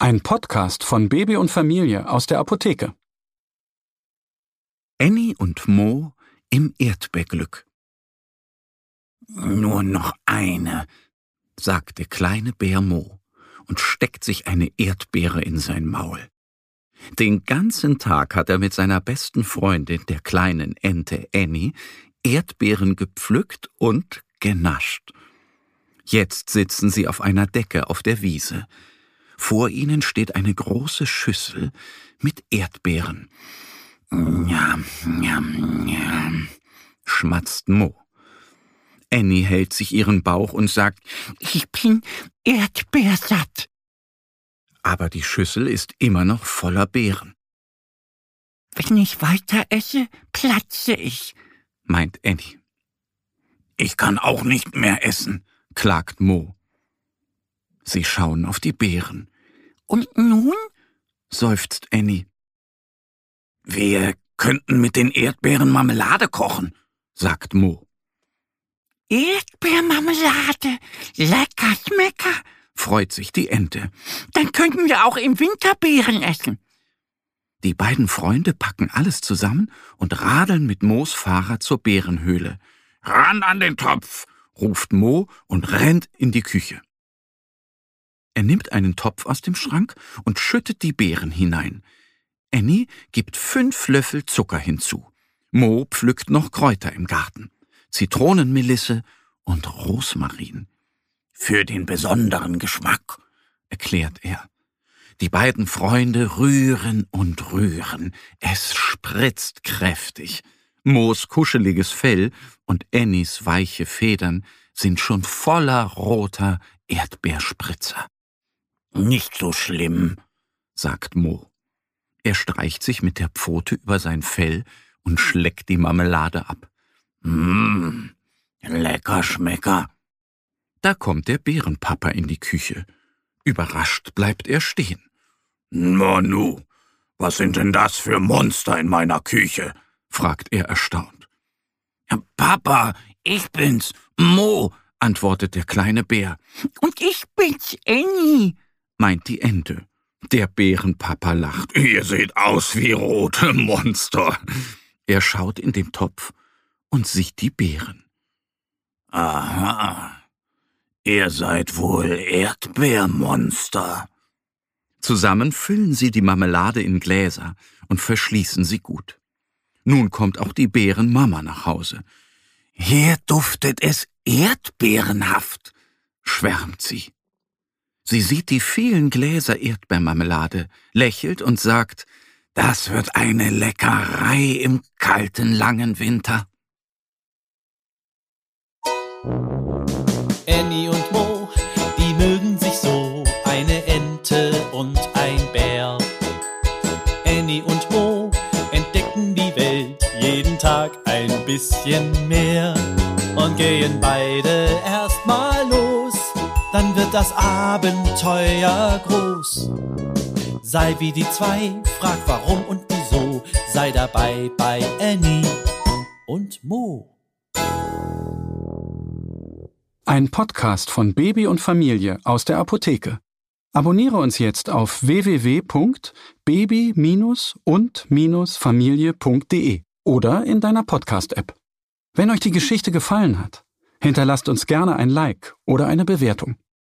Ein Podcast von Baby und Familie aus der Apotheke. Annie und Mo im Erdbeerglück. Nur noch eine, sagt der kleine Bär Mo und steckt sich eine Erdbeere in sein Maul. Den ganzen Tag hat er mit seiner besten Freundin, der kleinen Ente Annie, Erdbeeren gepflückt und genascht. Jetzt sitzen sie auf einer Decke auf der Wiese. Vor ihnen steht eine große Schüssel mit Erdbeeren. Njam, njam, njam, schmatzt Mo. Annie hält sich ihren Bauch und sagt, ich bin erdbeersatt. Aber die Schüssel ist immer noch voller Beeren. Wenn ich weiter esse, platze ich, meint Annie. Ich kann auch nicht mehr essen, klagt Mo. Sie schauen auf die Beeren. Und nun? seufzt Annie. Wir könnten mit den Erdbeeren Marmelade kochen, sagt Mo. Erdbeermarmelade, lecker schmecker, freut sich die Ente. Dann könnten wir auch im Winter Beeren essen. Die beiden Freunde packen alles zusammen und radeln mit Moos Fahrrad zur Bärenhöhle. Ran an den Topf, ruft Mo und rennt in die Küche. Er nimmt einen Topf aus dem Schrank und schüttet die Beeren hinein. Annie gibt fünf Löffel Zucker hinzu. Mo pflückt noch Kräuter im Garten. Zitronenmelisse und Rosmarin. Für den besonderen Geschmack, erklärt er. Die beiden Freunde rühren und rühren. Es spritzt kräftig. Moos kuscheliges Fell und Annies weiche Federn sind schon voller roter Erdbeerspritzer. Nicht so schlimm, sagt Mo. Er streicht sich mit der Pfote über sein Fell und schleckt die Marmelade ab. Mmm, lecker Schmecker. Da kommt der Bärenpapa in die Küche. Überrascht bleibt er stehen. Nanu, was sind denn das für Monster in meiner Küche? fragt er erstaunt. Papa, ich bin's, Mo, antwortet der kleine Bär. Und ich bin's, Annie, meint die Ente. Der Bärenpapa lacht. Ihr seht aus wie rote Monster. Er schaut in den Topf und sieht die Beeren. Aha, ihr seid wohl Erdbeermonster. Zusammen füllen sie die Marmelade in Gläser und verschließen sie gut. Nun kommt auch die Bärenmama nach Hause. Hier duftet es erdbeerenhaft, schwärmt sie. Sie sieht die vielen Gläser Erdbeermarmelade, lächelt und sagt, das wird eine Leckerei im kalten, langen Winter. Annie und Mo, die mögen sich so, eine Ente und ein Bär. Annie und Mo entdecken die Welt jeden Tag ein bisschen mehr und gehen beide erstmal dann wird das Abenteuer groß. Sei wie die zwei, frag warum und wieso, sei dabei bei Annie und Mo. Ein Podcast von Baby und Familie aus der Apotheke. Abonniere uns jetzt auf www.baby- und-familie.de oder in deiner Podcast-App. Wenn euch die Geschichte gefallen hat, hinterlasst uns gerne ein Like oder eine Bewertung.